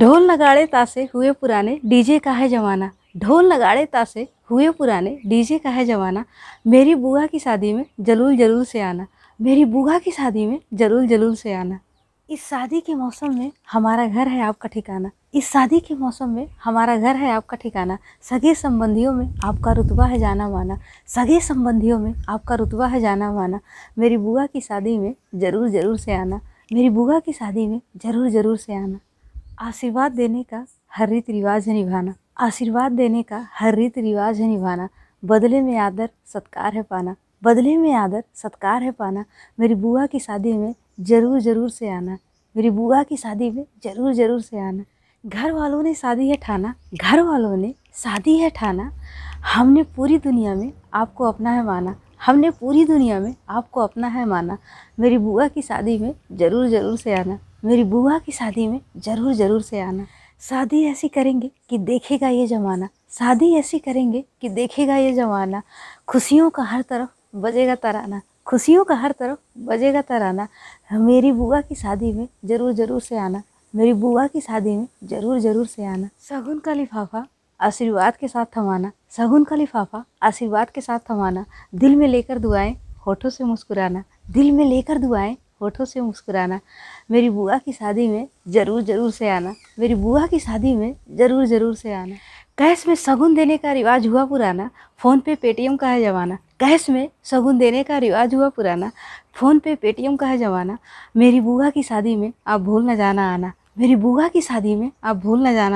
ढोल नगाड़े तासे हुए पुराने डीजे का है जमाना। ढोल नगाड़े तासे हुए पुराने डीजे का है जमाना। मेरी बुआ की शादी में ज़रूर ज़रूर से आना। मेरी बुआ की शादी में ज़रूर ज़रूर से आना। इस शादी के मौसम में हमारा घर है आपका ठिकाना। इस शादी के मौसम में हमारा घर है आपका ठिकाना। सगे संबंधियों में आपका रुतबा है जाना माना। सगे संबंधियों में आपका रुतबा है जाना माना। मेरी बुआ की शादी में ज़रूर ज़रूर से आना। मेरी बुआ की शादी में ज़रूर ज़रूर से आना। आशीर्वाद देने का हर रीत रिवाज है निभाना। आशीर्वाद देने का हर रीत रिवाज है निभाना। बदले में आदर, सत्कार है पाना। बदले में आदर, सत्कार है पाना। मेरी बुआ की शादी में ज़रूर ज़रूर से आना। मेरी बुआ की शादी में ज़रूर ज़रूर से आना। घर वालों ने शादी है ठाना। घर वालों ने शादी है ठाना। हमने पूरी दुनिया में आपको अपना है माना। हमने पूरी दुनिया में आपको अपना है माना। मेरी बुआ की शादी में ज़रूर ज़रूर से आना। मेरी बुआ की शादी में ज़रूर ज़रूर से आना। शादी ऐसी करेंगे कि देखेगा ये ज़माना। शादी ऐसी करेंगे कि देखेगा ये ज़माना। खुशियों का हर तरफ़ बजेगा तराना। खुशियों का हर तरफ़ बजेगा तराना। मेरी बुआ की शादी में ज़रूर ज़रूर से आना। मेरी बुआ की शादी में ज़रूर ज़रूर से आना। शगुन का लिफाफा आशीर्वाद के साथ थमाना। शगुन का लिफाफा आशीर्वाद के साथ थमाना। दिल में लेकर दुआएँ होठों से मुस्कुराना। दिल में लेकर दुआएँ होठों से मुस्कुराना, मेरी बुआ की शादी में ज़रूर ज़रूर से आना, मेरी बुआ की शादी में ज़रूर ज़रूर से आना। कैश में शगुन देने का रिवाज हुआ पुराना, फ़ोन पे पेटीएम का है ज़माना। कैश में शगुन देने का रिवाज हुआ पुराना, फ़ोन पे पेटीएम का है ज़माना। मेरी बुआ की शादी में आप भूल न जाना आना, मेरी बुआ की शादी में आप भूल न जाना।